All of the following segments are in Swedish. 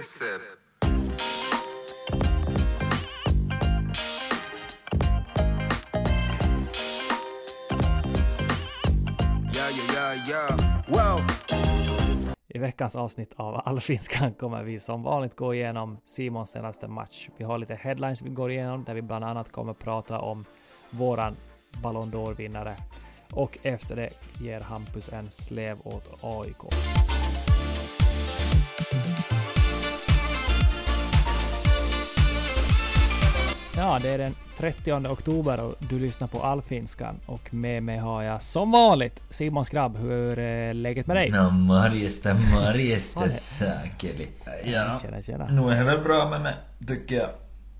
a sip. Yeah, yeah, yeah, yeah. Wow. I veckans avsnitt av Allfinskan kommer vi som vanligt gå igenom Simons senaste match. Vi har lite headlines vi går igenom där vi bland annat kommer prata om våran Ballon d'Or-vinnare. Och efter det ger Hampus en slev åt AIK. Ja, det är den 30 oktober och du lyssnar på Allfinskan och med mig har jag som vanligt Simon Skrabb. Hur är läget med dig? No morjesta, morjesta? Sakeli. Ja, Tjena, tjena. nu är det väl bra med mig, tycker jag.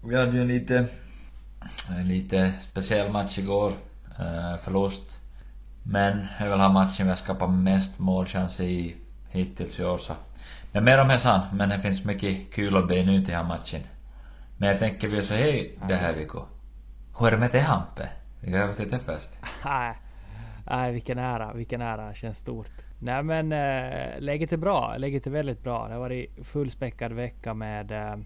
Vi hade ju en lite, en lite speciell match igår. Uh, förlust. Men det är väl den matchen vi har skapat mest målchanser i hittills i år så. Men mer om det sen, men det finns mycket kul att bena ut i den här matchen. Men jag tänker vi så hej det här Viko. Hur är det med det Hampe? Vi kan gå till det först. Nej, nej, vilken ära, vilken ära, känns stort. Nej men äh, läget är bra, läget är väldigt bra. Det har varit fullspäckad vecka med äh,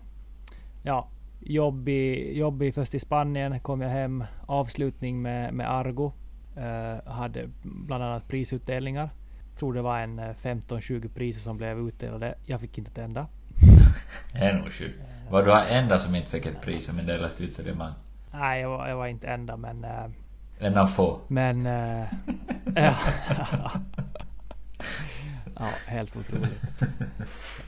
ja, jobb i, jobb i först i Spanien, kom jag hem, avslutning med, med Argo. Äh, hade bland annat prisutdelningar. Tror det var en eh, 15-20 priser som blev utdelade. Jag fick inte ett enda. Det är nog sjukt. Var du enda som inte fick ett pris som en delas ut? Nej, jag var, jag var inte enda men... äh, En av få. Men... äh, ja. ja, helt otroligt.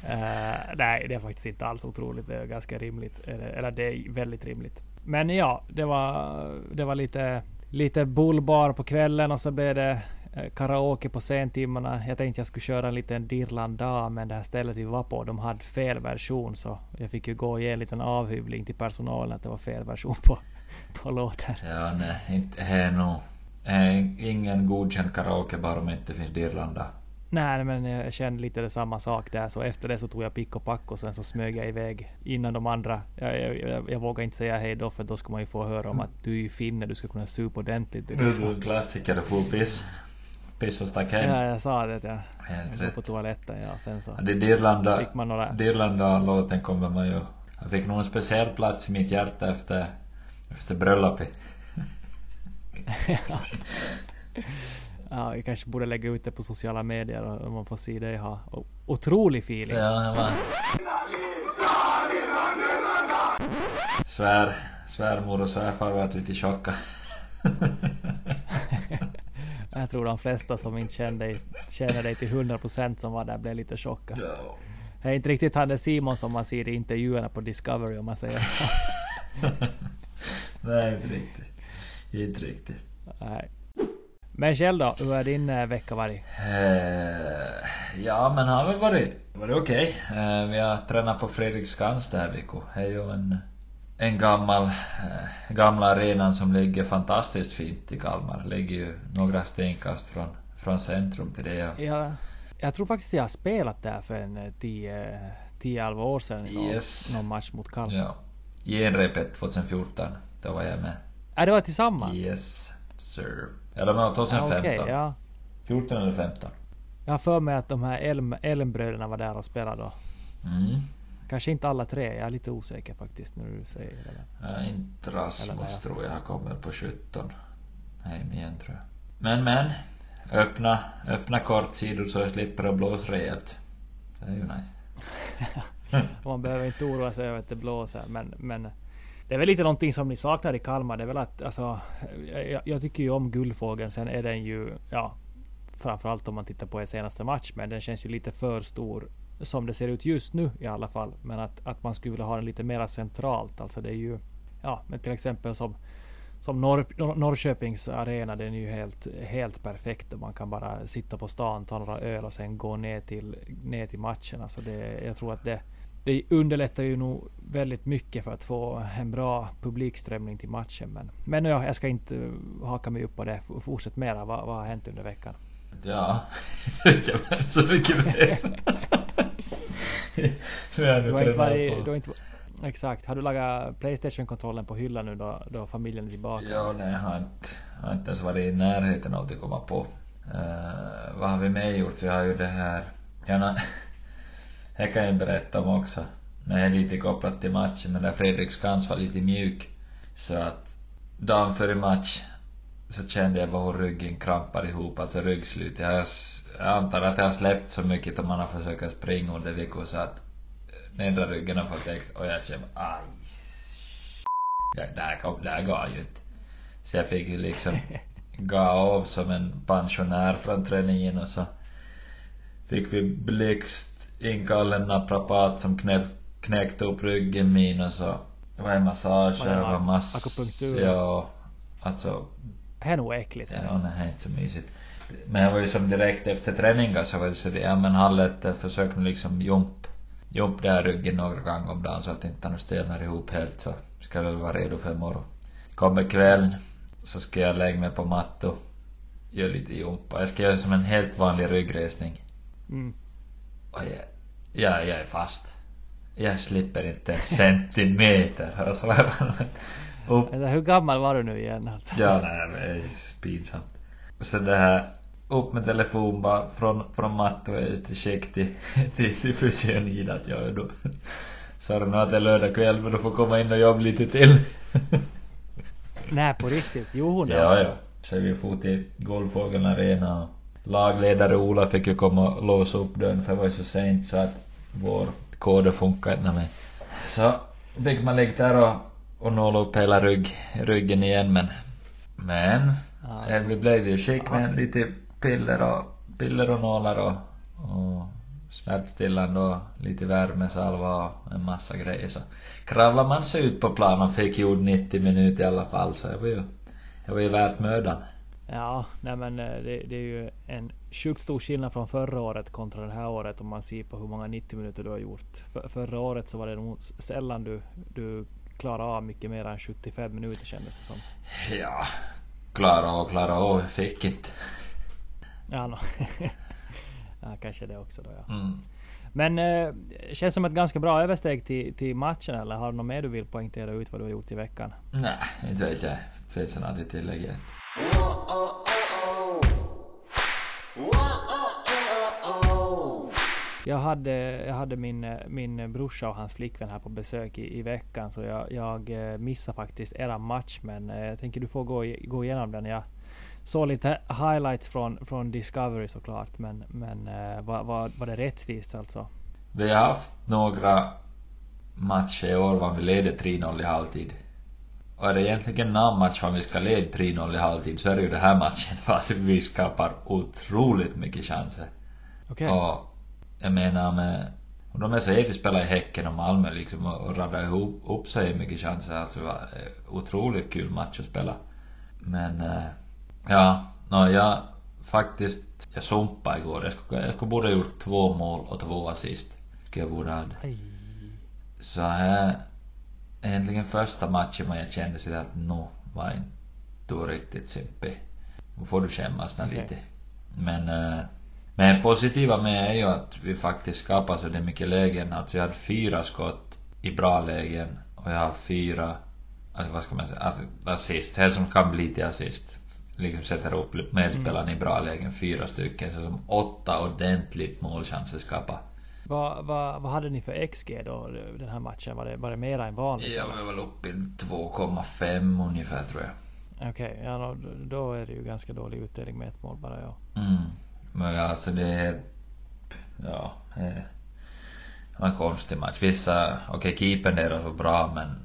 Eh, nej, det är faktiskt inte alls otroligt. Det är ganska rimligt. Eller, eller det är väldigt rimligt. Men ja, det var, det var lite, lite bullbar på kvällen och så blev det eh, karaoke på sentimmarna. Jag tänkte jag skulle köra en liten Dirlanda, men det här stället vi var på, de hade fel version så jag fick ju gå och ge en liten avhyvling till personalen att det var fel version på, på låten. Ja, nej, inte, det är nog, är ingen godkänd karaoke bara om det inte finns Dirlanda. Nej, men jag kände lite det samma sak där. Så efter det så tog jag pick och pack och sen så smög jag iväg innan de andra. Jag, jag, jag, jag vågar inte säga hej då för då ska man ju få höra om att du är finne, du ska kunna supa ordentligt. Är du en klassiker, du får piss. Piss och stack hem. Ja, jag sa det att jag, jag rätt. på toaletten. Ja, sen så Ja, Det Dirlanda, fick man några... Dirlanda-låten kommer man ju, jag fick nog en speciell plats i mitt hjärta efter, efter bröllopet. ja, vi kanske borde lägga ut det på sociala medier och man får se dig ha otrolig feeling. Ja, var... Svär, svärmor och svärfar var lite tjocka. Jag tror de flesta som inte känner dig, känner dig till 100% som var där blev lite chockade. Ja. Det är inte riktigt han där Simon som man ser i intervjuerna på Discovery om man säger så. Nej, inte riktigt. Inte riktigt. Nej. Men själv då, hur har din eh, vecka varit? Eh, ja, men har väl varit, varit okej. Eh, vi har tränat på Fredriksskans det här veckan. Det är ju en, en gammal, eh, gamla arenan som ligger fantastiskt fint i Kalmar. Ligger ju några stenkast från, från centrum till det. Och, Jag, jag tror faktiskt jag har spelat där för en eh, 10 10-11 år sedan i någon, Yes. någon match mot Kalmar. ja. Genrepet 2014. Då var jag med. Är det var tillsammans? Yes, sir. Eller var Ja, 2015. Okej, ja. 14 eller 15. Jag har för mig att de här Elm, Elmbröderna var där och spelade då. Mm. Kanske inte alla tre, jag är lite osäker faktiskt när du säger det. Ja, inte Rasmus jag tror jag kommer på 17. Hem igen tror jag. Men men. Öppna, öppna kortsidor så jag slipper att blåsa rejält. Det är ju nice. Man behöver inte oroa sig över att det blåser. Men, men det är väl lite någonting som ni saknar i Kalmar. Det är väl att alltså, jag, jag tycker ju om Guldfågeln. Sen är den ju, ja, framförallt om man tittar på er senaste match. Men den känns ju lite för stor som det ser ut just nu i alla fall. Men att, att man skulle vilja ha den lite mera centralt. Alltså det är ju, ja, men till exempel som som Norr, Nor- Norrköpings arena, den är ju helt, helt perfekt. Och man kan bara sitta på stan, ta några öl och sen gå ner till, ner till matchen. Alltså det, jag tror att det, det underlättar ju nog väldigt mycket för att få en bra publikströmning till matchen. Men, men ja, jag ska inte haka mig upp på det. Fortsätt mera. Vad, vad har hänt under veckan? Ja. Så mycket mer. Du har inte varit... Du har inte, exakt. Har du lagat Playstation-kontrollen på hyllan nu då, då familjen är tillbaka? Ja, nej, jag har inte, har inte ens varit i närheten av att komma på. Uh, vad har vi mer gjort? Vi har ju det här, ja, na, här kan jag berätta om också. När jag är lite kopplat till matchen, men där Fredrik Skans var lite mjuk. Så att dagen före match så kände jag bara hur ryggen krampar ihop, alltså ryggslut. Jag, har s- jag antar att jag har släppt så mycket om man har försökt springa under veckor så att nedre ryggen har fått extra, och jag kände aj. Ja, det här det går ju inte. Så jag fick ju liksom gå av som en pensionär från träningen och så fick vi blixt inkalla en naprapat som knäpp, knäckte upp ryggen min och så var det massage Var det och var mass... akupunktur? Ja. Alltså, Det är nog äckligt. ja, det är inte så mysigt. Men jag var ju som direkt efter träningen så var det så det, ja men hallet eh, försökte liksom jump, jump där ryggen några gånger om dagen så att inte den stelnar ihop helt så ska väl vara redo för imorgon. Kommer kvällen så ska jag lägga mig på matto, göra lite jumpa. Jag ska göra som en helt vanlig ryggresning. Mm. Och jag, ja, jag är fast. Jag slipper inte en centimeter. Och så upp Eller hur gammal var du nu igen alltså? Ja, nej, det är pinsamt. Så det här, upp med telefon bara från, från matte och till check till, till, till fysionin att jag då de nu att det är lördag kväll men du får komma in och jobba lite till. Nej, på riktigt? Jo, hon ja, alltså. ja. Så vi for till Golfågeln Arena och lagledare Ola fick ju komma och låsa upp dörren för det var ju så sent så att vår kod funkar inte med. Så fick man ligga där och, och nåla upp hela rygg, ryggen igen men men Ja. det blev ju skick med lite piller och piller och nålar och, och smärtstillande och lite värmesalva och en massa grejer så kravlade man sig ut på plan och fick gjort 90 minuter i alla fall så det var ju det var ju värt mödan. Ja, nej men eh, det, det är ju en sjukt stor skillnad från förra året kontra det här året om man ser på hur många 90 minuter du har gjort. För, förra året så var det nog sällan du, du klarade av mycket mer än 75 minuter kändes det som. Ja. Klara och klara och fick inte. Ja, no. ja kanske det också då ja. Mm. Men eh, känns som ett ganska bra översteg till, till matchen eller har du något mer du vill poängtera ut vad du har gjort i veckan? Nej, inte vet jag. Finns det något att tillägga? Jag hade, jag hade min, min brorsa och hans flickvän här på besök i, i veckan så jag, jag eh, missade faktiskt era match men eh, jag tänker du får gå, gå igenom den. Jag såg lite highlights från, från Discovery såklart men, men eh, var, var, var det rättvist alltså? Vi har haft några matcher i år var vi leder 3-0 i halvtid. Och är det egentligen någon match om vi ska leda 3-0 i halvtid så är det ju den här matchen för att vi skapar otroligt mycket chanser. Okej. Och jag menar med, och de är så etiskt spela i Häcken och Malmö liksom och, och radda ihop upp så mycket chanser. Alltså det var eh, otroligt kul match att spela. Men, eh, ja, nå jag faktiskt, jag sumpade igår. Jag skulle, jag skulle borde ha gjort två mål och två assist. Skulle jag borde ha. Så här, egentligen första matchen man jag kände sig att nu var inte riktigt simpig. Nu får du skämmas okay. Lite. Men, eh, men positiva med är ju att vi faktiskt skapar så det mycket lägen. Att vi hade fyra skott i bra lägen och jag har fyra, alltså vad ska man säga, alltså assist. Det som kan bli till assist. Liksom sätter upp medspelarna i bra lägen, fyra stycken. Så som åtta ordentligt målchanser skapar. Vad, vad, vad hade ni för XG då den här matchen? Var det, var det mera än vanligt? Jag eller? var väl uppe i 2,5 ungefär tror jag. Okej, ja då, då är det ju ganska dålig utdelning med ett mål bara ja. Mm. Men alltså det är... Ja. eh, Det var en konstig match. Vissa, okej okay, keepern deras var bra men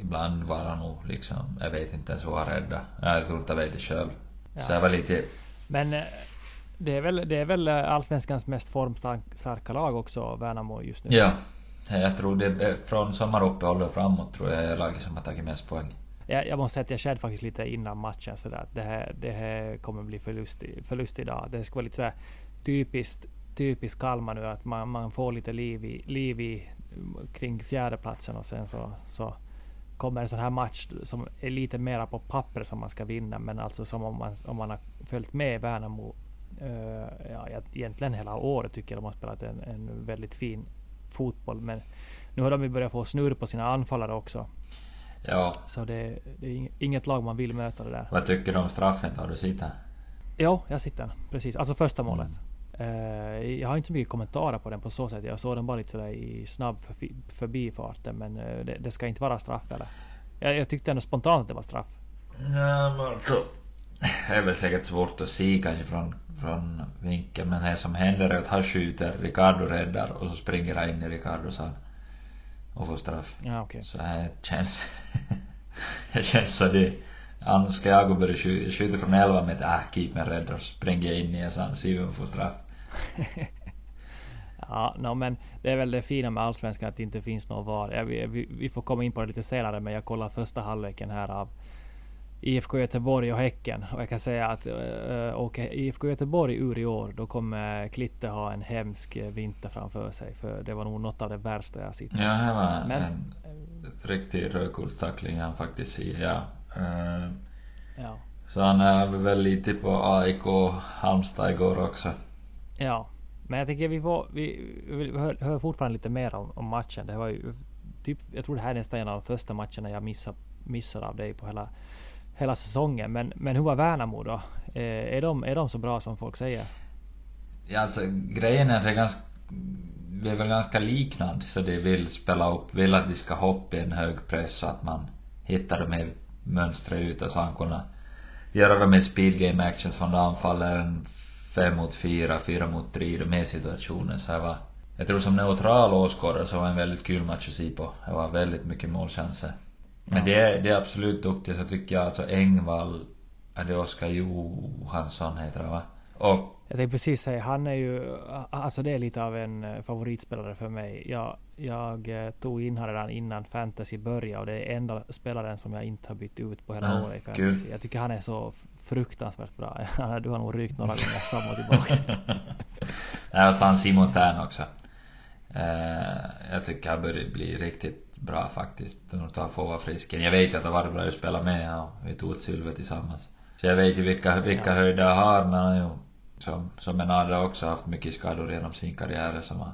ibland var han nog liksom, jag vet inte ens vad han rädda. Jag tror inte jag vet det själv. Ja. Så jag var lite, Men eh, det är väl, det är väl eh, allsvenskans mest formstarka lag också, Värnamo just nu? ja. Jag tror det är från sommaruppehållet och framåt tror jag är laget som har tagit mest poäng. Jag, jag måste säga att jag kände faktiskt lite innan matchen sådär att det här, det här kommer bli förlust, förlust idag. Det ska vara lite sådär typiskt, typiskt Kalmar nu att man, man får lite liv i, liv i kring fjärdeplatsen och sen så, så kommer en sån här match som är lite mera på papper som man ska vinna men alltså som om man, om man har följt med Värnamo uh, ja, egentligen hela året tycker jag de har spelat en, en väldigt fin fotboll men nu har de ju börjat få snurr på sina anfallare också. Ja. Så det, det är ing- inget lag man vill möta det där. Vad tycker du om straffen? Har du sett den? Jo, jag sitter. Precis. Alltså första målet. Eh, jag har inte så mycket kommentarer på den på så sätt. Jag såg den bara lite sådär i snabb förbi, förbifarten. Men eh, det, det, ska inte vara straff eller? Jag, jag tyckte ändå spontant att det var straff. Ja men alltså. Det är väl säkert svårt att se kanske från, från vinkeln. Men det som händer är att han skjuter, Ricardo räddar och så springer han in i Ricardos hand. Och får straff. Ja. Okay. Så det känns. det känns så det. Annars ska jag gå börja skjuta, från 11 meter, äh keepern räddar och springer in i en sån, ser vem får straff. ja, no, men det är väl det fina med Allsvenskan att det inte finns någon VAR. Ja, vi, vi, vi, får komma in på det lite senare, men jag kollar första halvleken här av IFK Göteborg och Häcken. Och jag kan säga att äh, åker IFK Göteborg ur i år, då kommer Klitte ha en hemsk vinter framför sig. För det var nog något av det värsta jag sett. Ja, det var men, en riktig rödkulstackling han faktiskt ser, ja. Uh, ja. Så han är väl lite på AIK Halmstad igår också. Ja. Men jag tycker vi får, vi, vi hör, hör fortfarande lite mer om, om, matchen. Det var ju typ, jag tror det här är nästan en av de första matcherna jag missar, missar av dig på hela, hela säsongen. Men, men hur var Värnamo då? Eh, är, de, är de så bra som folk säger? Ja alltså grejen är att det är ganska, vi är väl ganska liknande så de vill spela upp, vill att de ska hoppa i en hög press så att man hittar de här mönstret ut och sen kunna göra de här speed game actions från anfaller en fem mot fyra, fyra mot tre, de här situationen så det var jag tror som neutral åskådare så var det en väldigt kul match att se på. Det var väldigt mycket målchanser. Men det är, det är absolut duktigt så tycker jag alltså Engvall, är det Oskar Johansson heter det va? Och jag tänkte precis säga, han är ju, alltså det är lite av en eh, favoritspelare för mig. Jag, jag eh, tog in honom redan innan fantasy började och det är enda spelaren som jag inte har bytt ut på hela ja, året i fantasy. Kul. Jag tycker han är så fruktansvärt bra. Du har nog rykt några gånger fram och tillbaka. ja, och sen Simon Tern också. Uh, jag tycker han börjar bli riktigt bra faktiskt. Nu tar få vara frisk. Jag vet att det var bra att spela med och vi tog ett silver tillsammans. Så jag vet ju vilka, vilka ja. höjder jag har men han ju som, som en andra också haft mycket skador genom sin karriär som har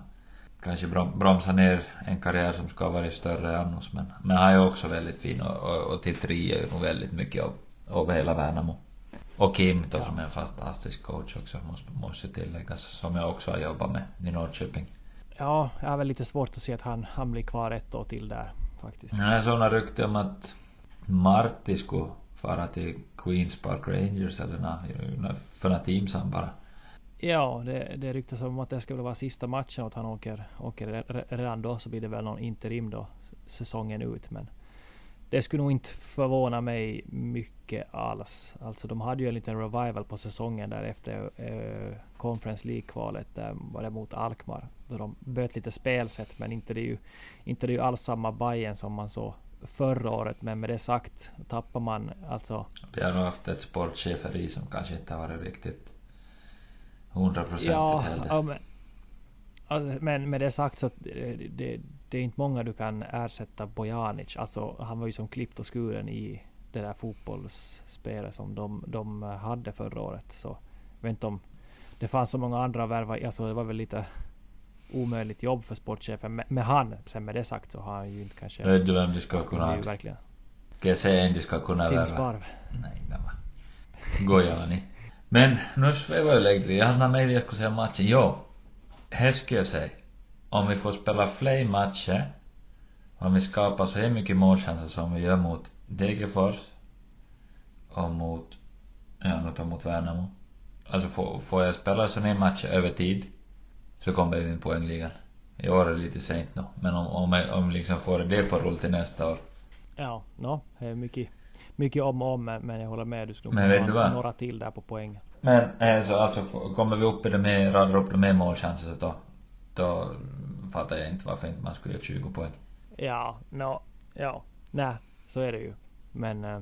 kanske bromsat ner en karriär som ska ha varit större annars men, men han är också väldigt fin och, och, och till tre är ju väldigt mycket av, av hela Värnamo. Och Kim då ja. som är en fantastisk coach också måste, måste tilläggas, som jag också har jobbat med i Norrköping. Ja, jag har väl lite svårt att se att han, han blir kvar ett år till där faktiskt. Ja, jag såg några rykten om att Marti skulle fara till Queens Park Rangers eller nå, för några teams han bara. Ja, det, det ryktas om att det ska vara sista matchen och att han åker, åker redan då så blir det väl någon interim då säsongen ut. Men det skulle nog inte förvåna mig mycket alls. Alltså de hade ju en liten revival på säsongen där efter eh, Conference League-kvalet. Där var det mot Alkmaar. Då de böt lite spelsätt men inte det är ju, inte det är ju alls samma Bayern som man såg förra året. Men med det sagt tappar man alltså... De har nog haft ett sportcheferi som kanske inte har varit riktigt hundraprocentigt ja, heller. Ja, men, alltså, men med det sagt så det, det, det är inte många du kan ersätta Bojanic. Alltså han var ju som klippt och skuren i det där fotbollsspelet som de, de hade förra året. Så jag vet inte om det fanns så många andra värva. Alltså det var väl lite omöjligt jobb för sportchefen med, med han. Sen med det sagt så har han ju inte kanske... Vet du vem du ska kunna ha? verkligen. Ska jag säga en du ska kunna värva? Tim Sparv. Nej, men va. Gojar ni? Men nu svävar jag längre. Jag hade med säga matchen. Jo. Här ska jag säga. Om vi får spela fler matcher. Om vi skapar så här mycket målchanser som vi gör mot Degerfors. Och mot, ja då mot Värnamo. Alltså får, får jag spela sådana här matcher över tid. Så kommer vi in poängligan. I år är det lite sent nu. Men om, om, jag, om liksom får det på rull till nästa år. Ja, no, mycket mycket om och om men jag håller med. Du skulle nog ha några till där på poäng. Men alltså, alltså kommer vi upp i det med, radar upp det med målchanser så då, då fattar jag inte varför inte man skulle göra 20 poäng. Ja, no, ja, nej, så är det ju. Men eh,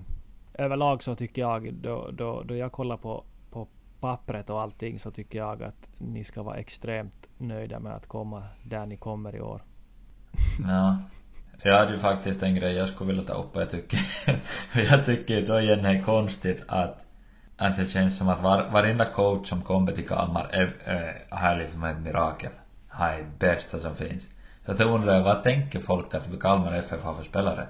överlag så tycker jag då, då, då jag kollar på, på pappret och allting så tycker jag att ni ska vara extremt nöjda med att komma där ni kommer i år. Ja. Jag hade ju faktiskt en grej jag skulle vilja ta upp jag tycker, jag tycker då igen det är konstigt att att det känns som att var, varenda coach som kommer till Kalmar är, är, är liksom ett mirakel. Är bästa som finns. Så jag undrar, vad tänker folk att Kalmar FF har för spelare?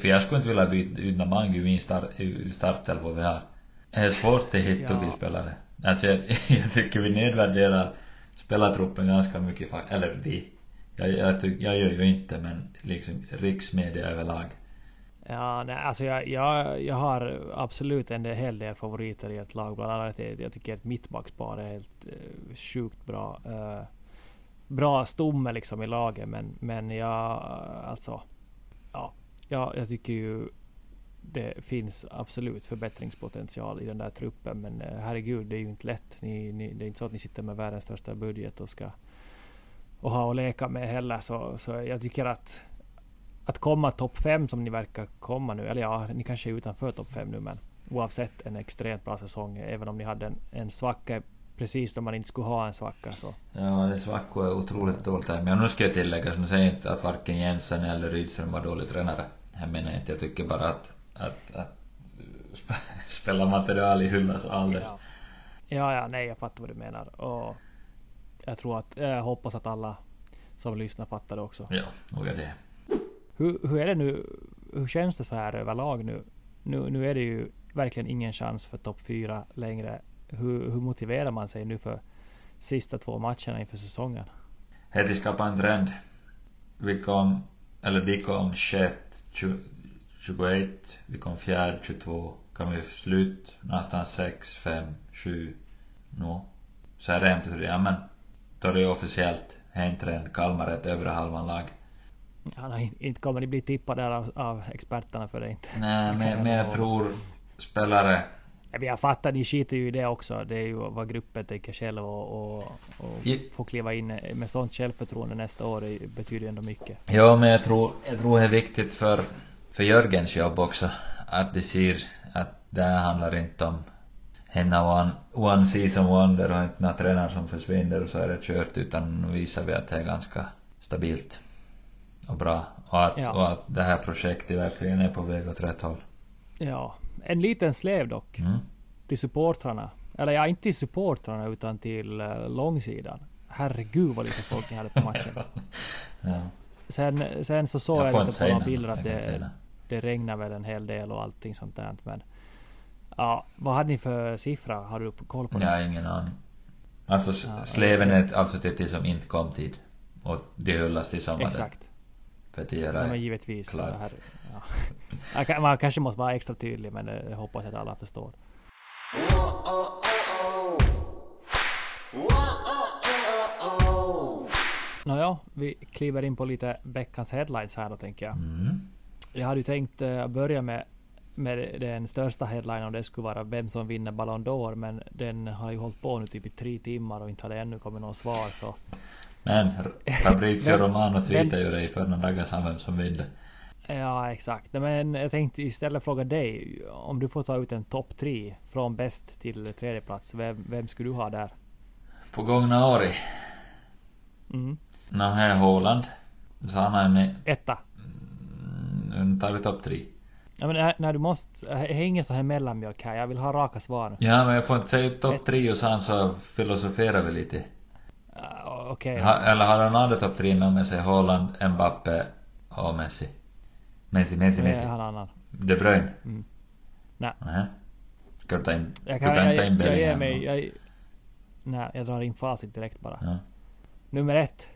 För jag skulle inte vilja byta ut Namangu i start, startelva vi har. Det är svårt att hitta ja. spelare. Alltså jag, jag tycker vi nedvärderar spelartruppen ganska mycket eller vi. Jag, jag, tyck, jag gör ju inte men liksom riksmedia överlag. Ja, nej, alltså jag, jag, jag har absolut en hel del favoriter i ett lag. Bland annat jag, jag tycker att mittbackspar är helt uh, sjukt bra. Uh, bra stomme liksom i laget men, men jag alltså ja, ja, jag tycker ju det finns absolut förbättringspotential i den där truppen. Men eh, herregud, det är ju inte lätt. Ni, ni, det är inte så att ni sitter med världens största budget och ska och ha att leka med heller. Så, så jag tycker att att komma topp 5 som ni verkar komma nu, eller ja, ni kanske är utanför topp 5 nu, men oavsett en extremt bra säsong, även om ni hade en, en svacka precis då man inte skulle ha en svacka så. Ja, det svackor är otroligt dåligt här. Men nu ska jag tillägga, så nu säger jag inte att varken Jensen eller Rydström var dålig tränare. Jag menar inte, jag tycker bara att, att, att spela material i hyllas alldeles. Ja. ja, ja, nej, jag fattar vad du menar. Och jag tror att, jag hoppas att alla som lyssnar fattar det också. Ja, nog är det. Hur, hur är det nu? Hur känns det så här överlag nu? Nu, nu är det ju verkligen ingen chans för topp fyra längre. Hur, hur motiverar man sig nu för sista två matcherna inför säsongen? Heti skapa en trend. Vi kom, eller de kom sjätte 21, vi kom fjärde 22, kan vi slut någonstans 6, 5, 7, nå. Så är det inte ja men, då är det officiellt, en trend, Kalmar är ett övre halvan lag. Ja, inte kommer ni bli tippade av, av experterna för det inte. Nej, men jag tror spelare... Jag fattar, ni skiter ju i det också. Det är ju vad gruppen tänker själv och, och, och ja. få kliva in med sånt självförtroende nästa år det betyder ju ändå mycket. Ja, men jag tror, jag tror det är viktigt för, för Jörgens jobb också. Att de ser att det här handlar inte om en one, one season wonder och inte några tränare som försvinner och så är det kört utan nu visar vi att det är ganska stabilt och bra. Och att, ja. och att det här projektet verkligen är på väg åt rätt håll. Ja, en liten slev dock. Mm. Till supportrarna. Eller ja, inte till supportrarna utan till uh, långsidan. Herregud vad lite folk ni hade på matchen. ja. Sen, sen så såg jag, jag lite på några bilder att det, det regnar väl en hel del och allting sånt där. Men ja, vad hade ni för siffra? Har du koll på det? Jag har ingen aning. Alltså ja, sleven är alltså till de som inte kom tid. Och de hyllas till sommaren. Exakt. För att göra ja, men givetvis. Klart. Här, ja. Man kanske måste vara extra tydlig men jag hoppas att alla förstår. Nåja, vi kliver in på lite veckans headlines här då tänker jag. Mm. Jag hade ju tänkt uh, börja med, med den största headlinen och det skulle vara vem som vinner Ballon d'Or men den har ju hållit på nu typ i tre timmar och inte hade ännu kommit något svar så men Fabrizio Romano tweetade ju dig för några dagar sedan som vinner. Ja exakt. Men jag tänkte istället fråga dig. Om du får ta ut en topp tre från bäst till tredje plats. Vem, vem skulle du ha där? På gångna året? Mm. Nå, här är Haaland. Så han är med. Etta. Mm, nu tar vi topp tre. Ja men när du måste, jag har ingen sån här mellanmjölk här. Jag vill ha raka svar. Ja men jag får inte säga topp tre och sen så filosoferar vi lite. Uh, Okej. Okay. Eller har han andra topp tre med sig Haaland, Mbappe och Messi? Messi, Messi, Messi. Han annan. De Bruyne? Mm. Nej. Nähä. Ska du ta in, jag kan, jag, jag, jag ger mig, jag, Nej, jag drar in facit direkt bara. Ja. Nummer ett.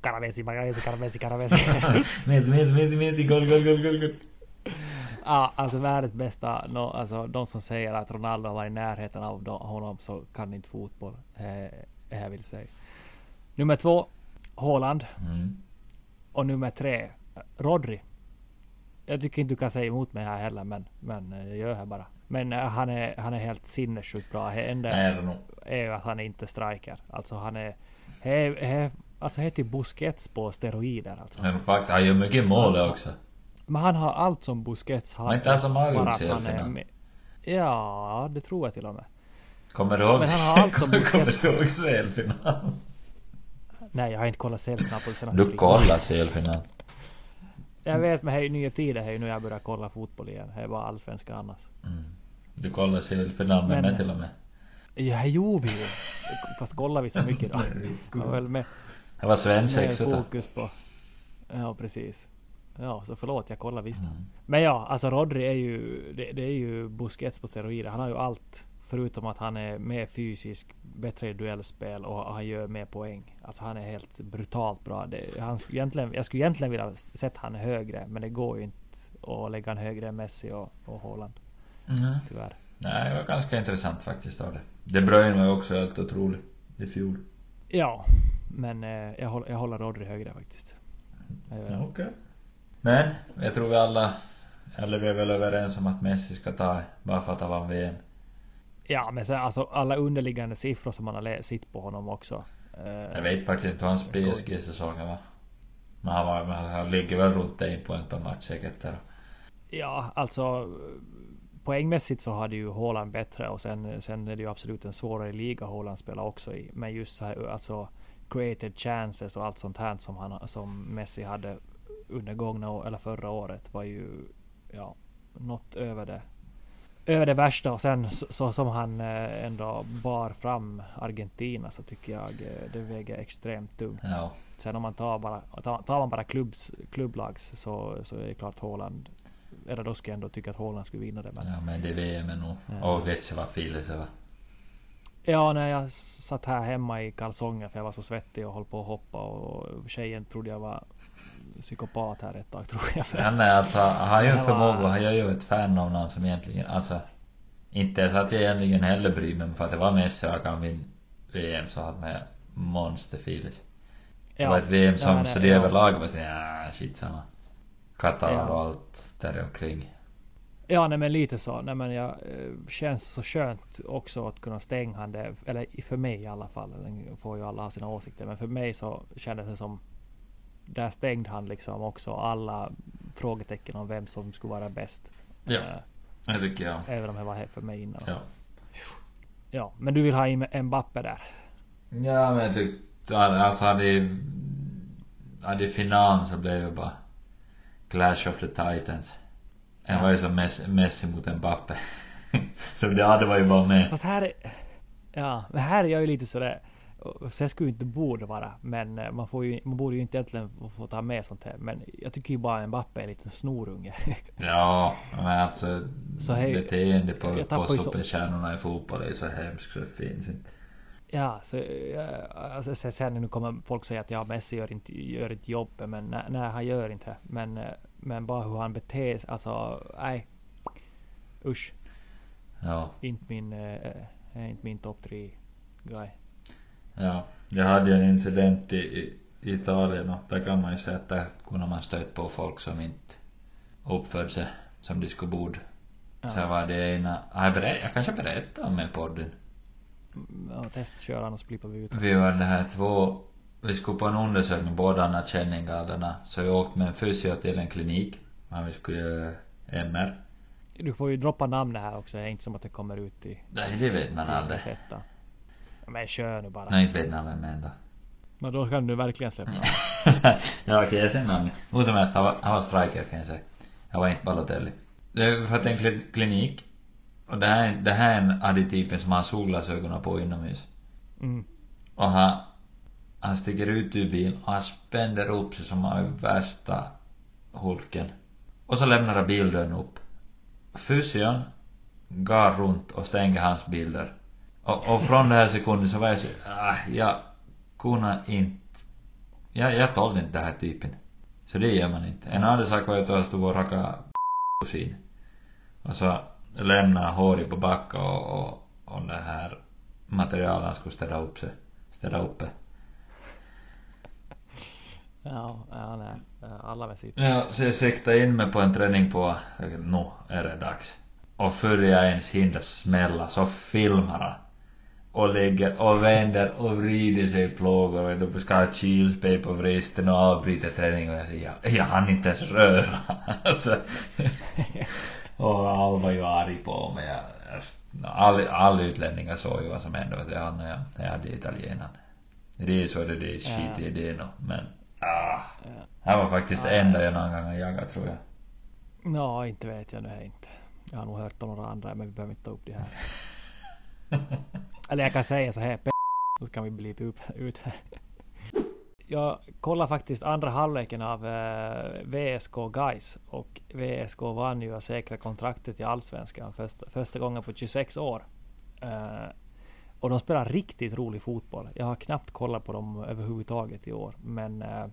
Caravesi, Caravesi, Caravesi, Caravesi. Messi, Messi, Messi, Messi, gol, gol, gol, gol, gol. Ja, alltså världens bästa, no, alltså de som säger att Ronaldo har varit i närheten av honom så kan inte fotboll. Eh, jag vill säga. Nummer två, Haaland. Mm. Och nummer tre, Rodri. Jag tycker inte du kan säga emot mig här heller, men, men jag gör det bara. Men uh, han är, han är helt sinnessjukt bra. Det enda är ju att han är inte striker. Alltså han är... He, he, alltså heter ju Busquets på steroider alltså. Men faktiskt, han gör mycket mål han, också. Men han har allt som Busquets har. Men inte han som han är med. Ja, det tror jag till och med. Kommer du ihåg? Men han har allt som Busquets Kommer du ihåg CL-finalen? Nej, jag har inte kollat CL-final på senaste Du kollar CL-final? Jag vet men det är ju nya tider här nu jag börjar kolla fotboll igen. Det är bara allsvenskan annars. Mm. Du kollar CL-final med mig till och med? Ja, det gjorde vi ju. Fast kollar vi så mycket då? Jag var väl med. Det var svensexa fokus på. Ja, precis. Ja, så förlåt, jag kollar visst. Mm. Men ja, alltså Rodri är ju, det, det, är ju Busquets på steroider. Han har ju allt förutom att han är mer fysisk, bättre i duellspel och han gör mer poäng. Alltså han är helt brutalt bra. Det, han skulle egentligen, jag skulle egentligen vilja sätta han högre, men det går ju inte att lägga han högre än Messi och, och Haaland. Mm. Tyvärr. Nej, det var ganska intressant faktiskt av det. De Bruyne var ju också helt otrolig i fjol. Ja, men eh, jag, håller, jag håller Rodri högre faktiskt. Okej. Men, jag tror vi alla, eller vi är väl överens om att Messi ska ta bara för att han vann VM. Ja, men sen alltså alla underliggande siffror som man har sett på honom också. Eh, Jag vet faktiskt inte hur hans PSG-säsong var. Men han, var, han ligger väl runt en poäng per match säkert där. Ja, alltså poängmässigt så hade ju Haaland bättre och sen, sen är det ju absolut en svårare liga Haaland spelar också i. Men just så här, alltså created chances och allt sånt här som, han, som Messi hade under gångna eller förra året var ju ja, något över det över det värsta och sen så, så som han eh, ändå bar fram Argentina så tycker jag eh, det väger extremt tungt. Ja. Sen om man tar bara, tar, tar man bara klubbs, klubblags så, så är det klart Haaland eller då skulle jag ändå tycka att Haaland skulle vinna det. Men ja, Ja men det VM är nog. Ja. Filet det var? när jag satt här hemma i kalsonger för jag var så svettig och höll på att hoppa och tjejen trodde jag var psykopat här ett tag tror jag. Han är alltså, han det var- förmåga, han gör ju ett fan av någon som egentligen, alltså inte så att jag egentligen heller bryr mig men för att det var Messi och han vinna VM så hade man monsterfilet. Det var ett VM som, ja, nej, så det ja. överlag var såhär, ja skitsamma. Qatar Ja. och allt där omkring. Ja, nej men lite så. Nej men jag eh, känns så skönt också att kunna stänga han det. Eller för mig i alla fall. Sen får ju alla ha sina åsikter. Men för mig så kändes det som där stängde han liksom också alla frågetecken om vem som skulle vara bäst. Ja. Eh, Det tycker jag. även om det var he- för mig innan. Ja. Ja, men du vill ha in Mbappe där? Ja men jag tyckte, alltså hade hade finalen så blev det bara Clash of the Titans. Det Ja. var ju som Messi, Messi mot Mbappe. så det hade var ju bara med. Fast här är... Ja, men här är jag ju lite sådär... Så jag skulle ju inte borde vara, men eh, man får ju, man borde ju inte egentligen få- ta med sånt här. Men jag tycker ju bara Mbappe är en liten snorunge. Ja, men alltså Så hej- beteende på, på superstjärnorna i fotboll är så hemskt så det finns inte. Ja, så, alltså, sen- sen nu kommer folk säga att ja, Messi gör inte, gör inte jobbet, men nej, nej, han gör inte. Men, eh, men bara hur han beter sig, alltså nej. Usch, Ja, inte min, är inte min topp tre guy. Ja. Jag hade ju en incident i, i Italien och där kan man ju säga att där kunde man stött på folk som inte uppförde sig som de skulle borde. Ja. Så var det ena, jag, berätt, jag kanske berättade om i podden. Ja, testkör annars blippar vi ut. Vi var det här två, vi skulle på en undersökning, båda hade känningarna. Så vi åkte med en fysio till en klinik. Men vi skulle göra MR. Du får ju droppa namnet här också, det är inte som att det kommer ut i Nej, det vet man aldrig. kassetten. Men kör nu bara. Nej, inte vet man vem är då. Men då kan du verkligen släppa. ja okej, jag säger namnet. Hur som helst, han var, han var striker kan jag säga. Han var inte Balotelli. Det att en kli- klinik. Och det här, det här är en additypen som har solglasögonen på inomhus. Mm. Och han, han sticker ut ur bilen och han spänner upp sig som han är värsta hulken. Och så lämnar han bildörren upp. Fysion går runt och stänger hans bilder. Och, och från den här sekunden så var jag så, ah, jag kunde inte, jag, jag tålde inte den här typen. Så det gör man inte. En annan sak var ju att jag stod och raka kusin. Och så lämnade håret på backa och, och, och det här materialen skulle ställa upp sig, ställa uppe. Ja, ja, nej. Alla vet sitt. Ja, så jag siktade in mig på en träning på, nu är det dags. Och före jag ens hinner smälla så filmar han. Och lägger och vänder och vrider sig i plågor och då ska ha kylspray på vristen och avbryter träningen och jag säger jag, jag hann inte ens röra. alltså. och alla var ju arg på mig. Jag, all, all utlänningar såg ju vad som hände och jag hade, jag, jag hade italienaren. Det är så det, det är skit i det nog men, ah. Det var faktiskt det enda jag någon gång har jagat tror jag. Nå, inte vet jag nu inte. Jag har nog hört om några andra, men vi behöver inte ta upp det här. Eller jag kan säga så här, p- så kan vi bli upp ut. Jag kollade faktiskt andra halvleken av eh, VSK Guys och VSK vann ju och säkra kontraktet i Allsvenskan första, första gången på 26 år. Eh, och de spelar riktigt rolig fotboll. Jag har knappt kollat på dem överhuvudtaget i år. Men eh,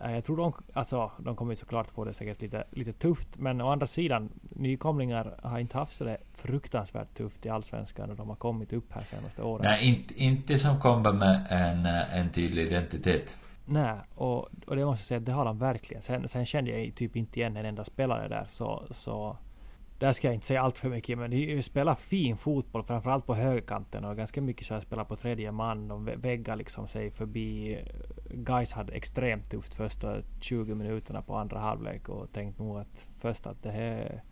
jag tror de, alltså, de kommer såklart få det säkert lite, lite tufft. Men å andra sidan, nykomlingar har inte haft så det fruktansvärt tufft i Allsvenskan när de har kommit upp här senaste åren. Nej, inte, inte som kommer med en, en tydlig identitet. Nej, och, och det måste jag säga, det har de verkligen. Sen, sen kände jag typ inte igen en enda spelare där, så, så där ska jag inte säga allt för mycket, men de spelar fin fotboll, framförallt på högerkanten och ganska mycket så här spelar på tredje man. De väggar liksom sig förbi. Guys hade extremt tufft första 20 minuterna på andra halvlek och tänkt nog att först att det här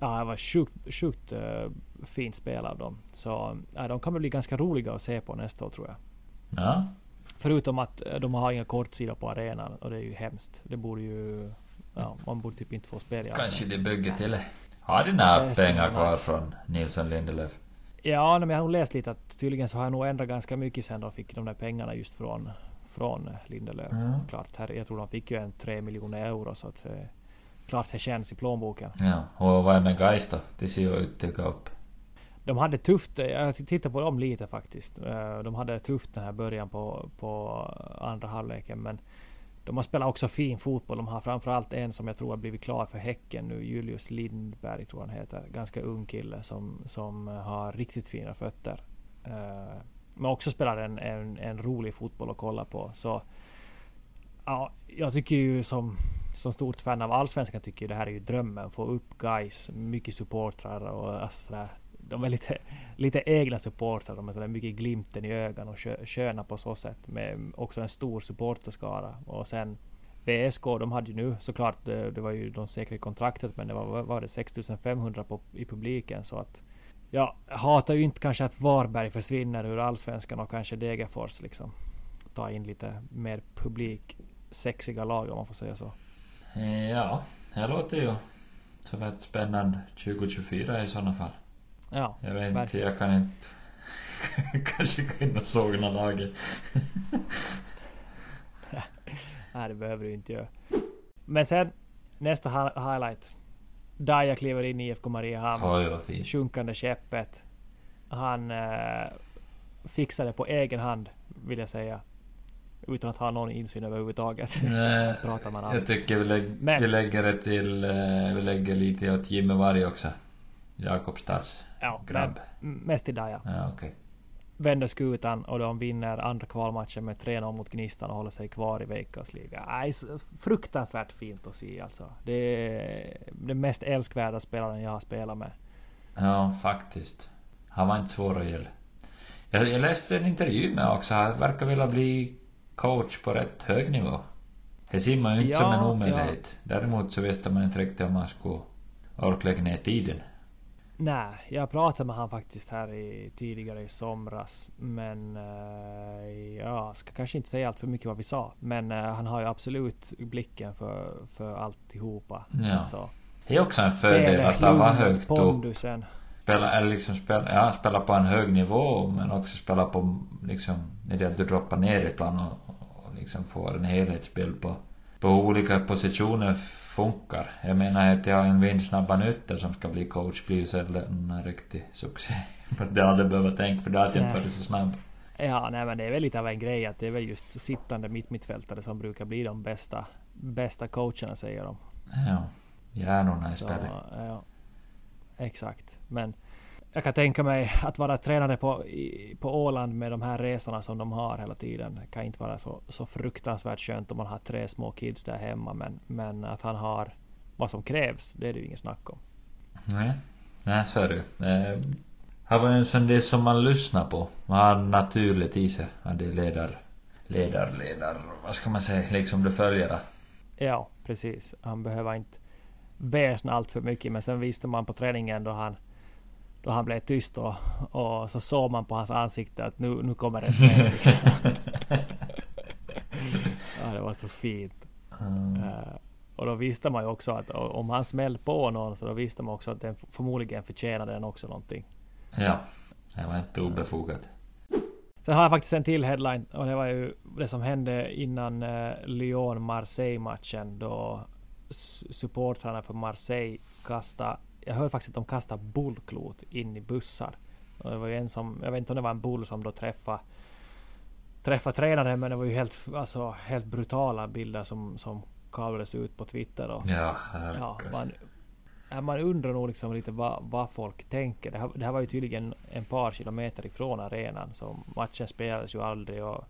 Ja, det var sjukt, sjukt uh, fint spel av dem. Så ja, de kommer bli ganska roliga att se på nästa år tror jag. Ja. Förutom att eh, de har inga kortsidor på arenan och det är ju hemskt. Det borde ju... Ja, man borde typ inte få spela i Kanske det bygger till det. Har de några pengar kvar från Nilsson Lindelöf? Ja, men jag har nog läst lite att tydligen så har jag nog ändrat ganska mycket sen de fick de där pengarna just från, från Lindelöf. Mm. Klart, här, jag tror de fick ju en 3 miljoner euro så att eh, klart det känns i plånboken. Ja, och vad är med Gais då? De ser ju ut att upp. De hade tufft, jag tittar på dem lite faktiskt. Eh, de hade tufft den här början på, på andra halvleken men de har spelat också fin fotboll. De har framförallt en som jag tror har blivit klar för Häcken nu. Julius Lindberg tror han heter. Ganska ung kille som, som har riktigt fina fötter. Uh, men också spelar en, en, en, rolig fotboll att kolla på. Så ja, jag tycker ju som, som stort fan av Allsvenskan tycker ju det här är ju drömmen. Få upp guys, mycket supportrar och alltså sådär de är lite, lite egna supportrar. De är sådär mycket glimten i ögonen och sköna på så sätt. Med också en stor supporterskara. Och sen VSK, de hade ju nu såklart, det, det var ju de säkra kontraktet, men det var, var det 6500 på, i publiken. Så att jag hatar ju inte kanske att Varberg försvinner ur Allsvenskan och kanske Degerfors liksom. Ta in lite mer publik, sexiga lag om man får säga så. Eh, ja, det låter ju som ett spännande 2024 i sådana fall. Ja, Jag vet inte, jag kan inte kanske gå in och sågna laget. Nej, det behöver du inte göra. Men sen nästa highlight. Daja kliver in i IFK Mariehamn. Oj. Sjunkande skeppet. Han eh, fixar det på egen hand, vill jag säga. Utan att ha någon insyn överhuvudtaget. Nej, pratar man alls. Jag tycker vi, Men, vi lägger det till, eh, vi lägger lite åt Jimmy Varg också. Jakobstads ja, grabb. Mest i Daja. Ja, okej. Okay. Vänder skutan och de vinner andra kvalmatchen med 3-0 mot Gnistan och håller sig kvar i Veikkaus liga. fruktansvärt fint att se alltså. Det är den mest älskvärda spelaren jag har spelat med. Ja, faktiskt. Han var inte svår att gilla. Jag, jag läste en intervju med också. Han verkar vilja bli coach på rätt hög nivå. Det ser man ju inte ja, som en omöjlighet. Ja. Däremot så visste man inte riktigt om man skulle orka lägga ner tiden. Nej, jag pratade med han faktiskt här i, tidigare i somras. Men uh, jag ska kanske inte säga allt för mycket vad vi sa. Men uh, han har ju absolut blicken för, för alltihopa. Ja. Alltså, det är också en fördel att han var högt pondusen. upp. Spela, eller liksom spela, ja, spela på en hög nivå men också spela på liksom, det att du droppar ner i plan och, och liksom får en helhetsbild på, på olika positioner funkar. Jag menar att jag har en vindsnabba nytta som ska bli coach blir sällan en riktig succé. För det hade jag behövt tänka för det hade jag inte varit så snabb. Ja, nej men det är väl lite av en grej att det är väl just sittande mittmittfältare som brukar bli de bästa, bästa coacherna säger de. Ja, hjärnorna är spelare. Ja, exakt. Men jag kan tänka mig att vara tränare på, i, på Åland med de här resorna som de har hela tiden. Det kan inte vara så, så fruktansvärt skönt om man har tre små kids där hemma. Men, men att han har vad som krävs, det är det ju inget snack om. Nej, nej så är det ju. Han var ju en sån del som man lyssnar på. Man har naturligt i sig. Han det ledar, ledar, ledar, vad ska man säga, liksom det följer Ja, precis. Han behöver inte väsna allt för mycket. Men sen visste man på träningen då han då han blev tyst och, och så såg man på hans ansikte att nu, nu kommer det smäll liksom. ja, det var så fint. Mm. Uh, och då visste man ju också att om han smällde på någon så då visste man också att den förmodligen förtjänade den också någonting. Ja, det var inte obefogat. Sen har jag faktiskt en till headline och det var ju det som hände innan uh, Lyon-Marseille-matchen då supportrarna för Marseille kastade jag hörde faktiskt att de kastar bollklot in i bussar Och det var ju en som, jag vet inte om det var en bull som då träffade träffa tränaren men det var ju helt, alltså, helt brutala bilder som, som kablades ut på Twitter. Och, Ja, ja, man, man undrar nog liksom lite vad, vad folk tänker. Det här, det här var ju tydligen en par kilometer ifrån arenan så matchen spelades ju aldrig och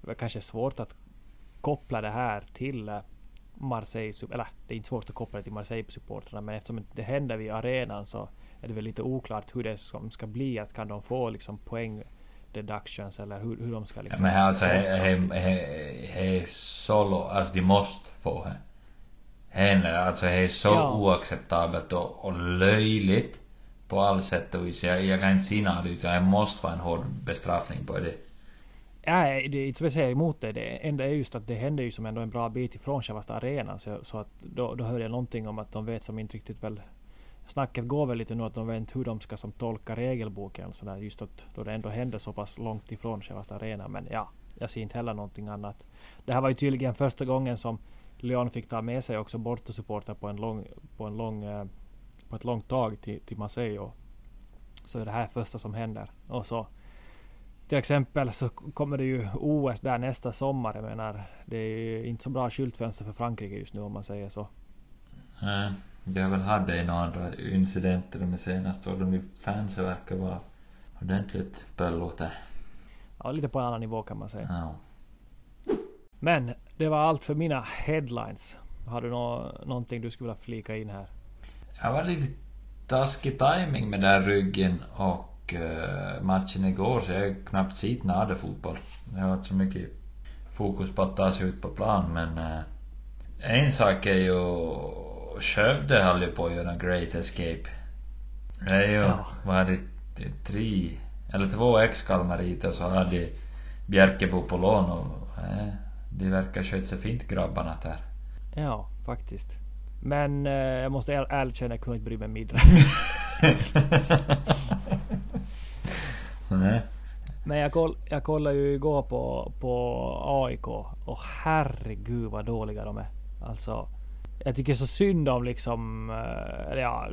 det var kanske svårt att koppla det här till eh, Marseille, eller det är inte svårt att koppla det till Marseille-supportrarna men eftersom det händer vid arenan så är det väl lite oklart hur det som ska bli. Att kan de få liksom poäng deductions eller hur, hur de ska liksom... men alltså, he, he, he, solo, alltså de måste få det. Henne, alltså det är så Ja. oacceptabelt och, och löjligt på all sätt och vis. Jag, jag kan inte se något det måste vara en hård bestraffning på det. Nej, det är inte så jag säger emot det. Det enda är just att det händer ju som ändå en bra bit ifrån själva arenan. Så, så att då, då hörde jag någonting om att de vet som inte riktigt väl... Snacket går väl lite nu att de vet inte hur de ska som tolka regelboken. Så där, just att då det ändå händer så pass långt ifrån själva arenan. Men ja, jag ser inte heller någonting annat. Det här var ju tydligen första gången som Lyon fick ta med sig också bortasupportrar på en lång, på en lång, eh, på ett långt tag till, till Marseille. Så är det här första som händer. Och så till exempel så kommer det ju OS där nästa sommar. Jag menar, det är ju inte så bra skyltfönster för Frankrike just nu om man säger så. Nej, det har väl haft några andra incidenter de senaste åren. De fansen verkar vara ordentligt pöllote. Ja, lite på en annan nivå kan man säga. Ja. Men det var allt för mina headlines. Har du nå någonting du skulle vilja flika in här? Jag var lite taskig timing med den ryggen och eh, matchen igår så jag har knappt sett nada fotboll. Det har varit så mycket fokus på att ta sig ut på plan men eh, en sak är ju Skövde höll ju på att göra en great escape. Det är ju, Ja. vad hade det, tre eller två ex-kalmariter så hade Bjärkebo på lån och eh, de verkar sköta sig fint grabbarna där. Ja, faktiskt. Men eh, jag måste är- ärligt känna att jag kunde inte bry mig mindre. Nej. Men jag, koll, jag kollade ju igår på, på AIK och herregud vad dåliga de är. Alltså, jag tycker så synd om liksom... Eh, ja,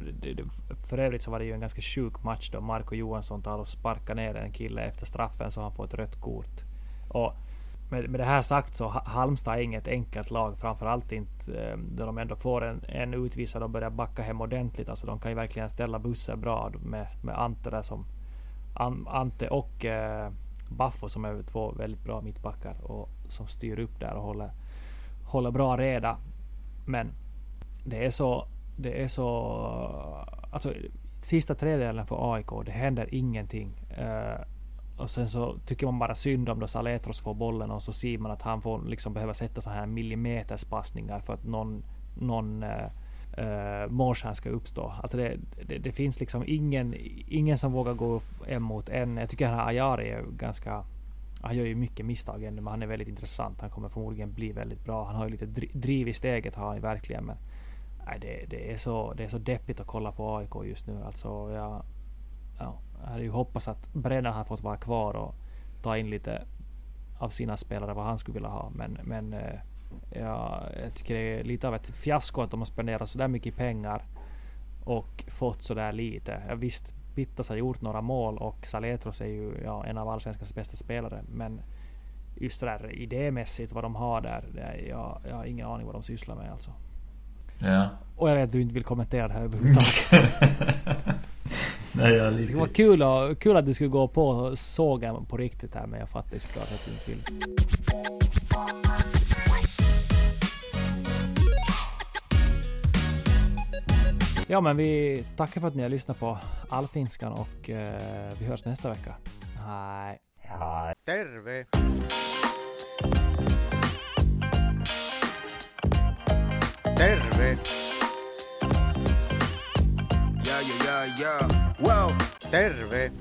för övrigt så var det ju en ganska sjuk match då Marco Johansson tar och sparkar ner en kille efter straffen så han får ett rött kort. Och med, med det här sagt så Halmstad är inget enkelt lag. Framförallt inte eh, då de ändå får en, en utvisad och börjar backa hem ordentligt. Alltså de kan ju verkligen ställa bussen bra med, med Ante där som Ante och eh, Baffo som är två väldigt bra mittbackar och som styr upp där och håller, håller bra reda. Men det är så, det är så, alltså sista tredjedelen för AIK, det händer ingenting. Eh, och sen så tycker man bara synd om då Saletros får bollen och så ser man att han får liksom behöva sätta så här millimeters passningar för att någon, någon eh, eh, morsan ska uppstå. Alltså det, det, det finns liksom ingen, ingen som vågar gå upp en mot en. Jag tycker den här Ayari är ganska han gör ju mycket misstag ännu, men han är väldigt intressant. Han kommer förmodligen bli väldigt bra. Han har ju lite driv i steget, har han ju verkligen. Men nej, det, det, är så, det är så deppigt att kolla på AIK just nu. Alltså, jag, ja, jag hade ju hoppats att Brennan har fått vara kvar och ta in lite av sina spelare vad han skulle vilja ha. Men, men eh, ja, jag tycker det är lite av ett fiasko att de har spenderat så där mycket pengar och fått så där lite. Ja, visst, Pittas har gjort några mål och Saletros är ju ja, en av allsvenskans bästa spelare. Men just det där idémässigt vad de har där, är, jag, jag har ingen aning vad de sysslar med alltså. Ja. Och jag vet att du inte vill kommentera det här överhuvudtaget. Nej, jag är Det lite... skulle vara kul, och, kul att du skulle gå på sågen på riktigt här men jag fattar ju såklart att du inte vill. Ja men vi tackar för att ni har lyssnat på Allfinskan och eh, vi hörs nästa vecka. Hej. Terve! Terve! Ja, ja, ja, ja. Wow! Terve!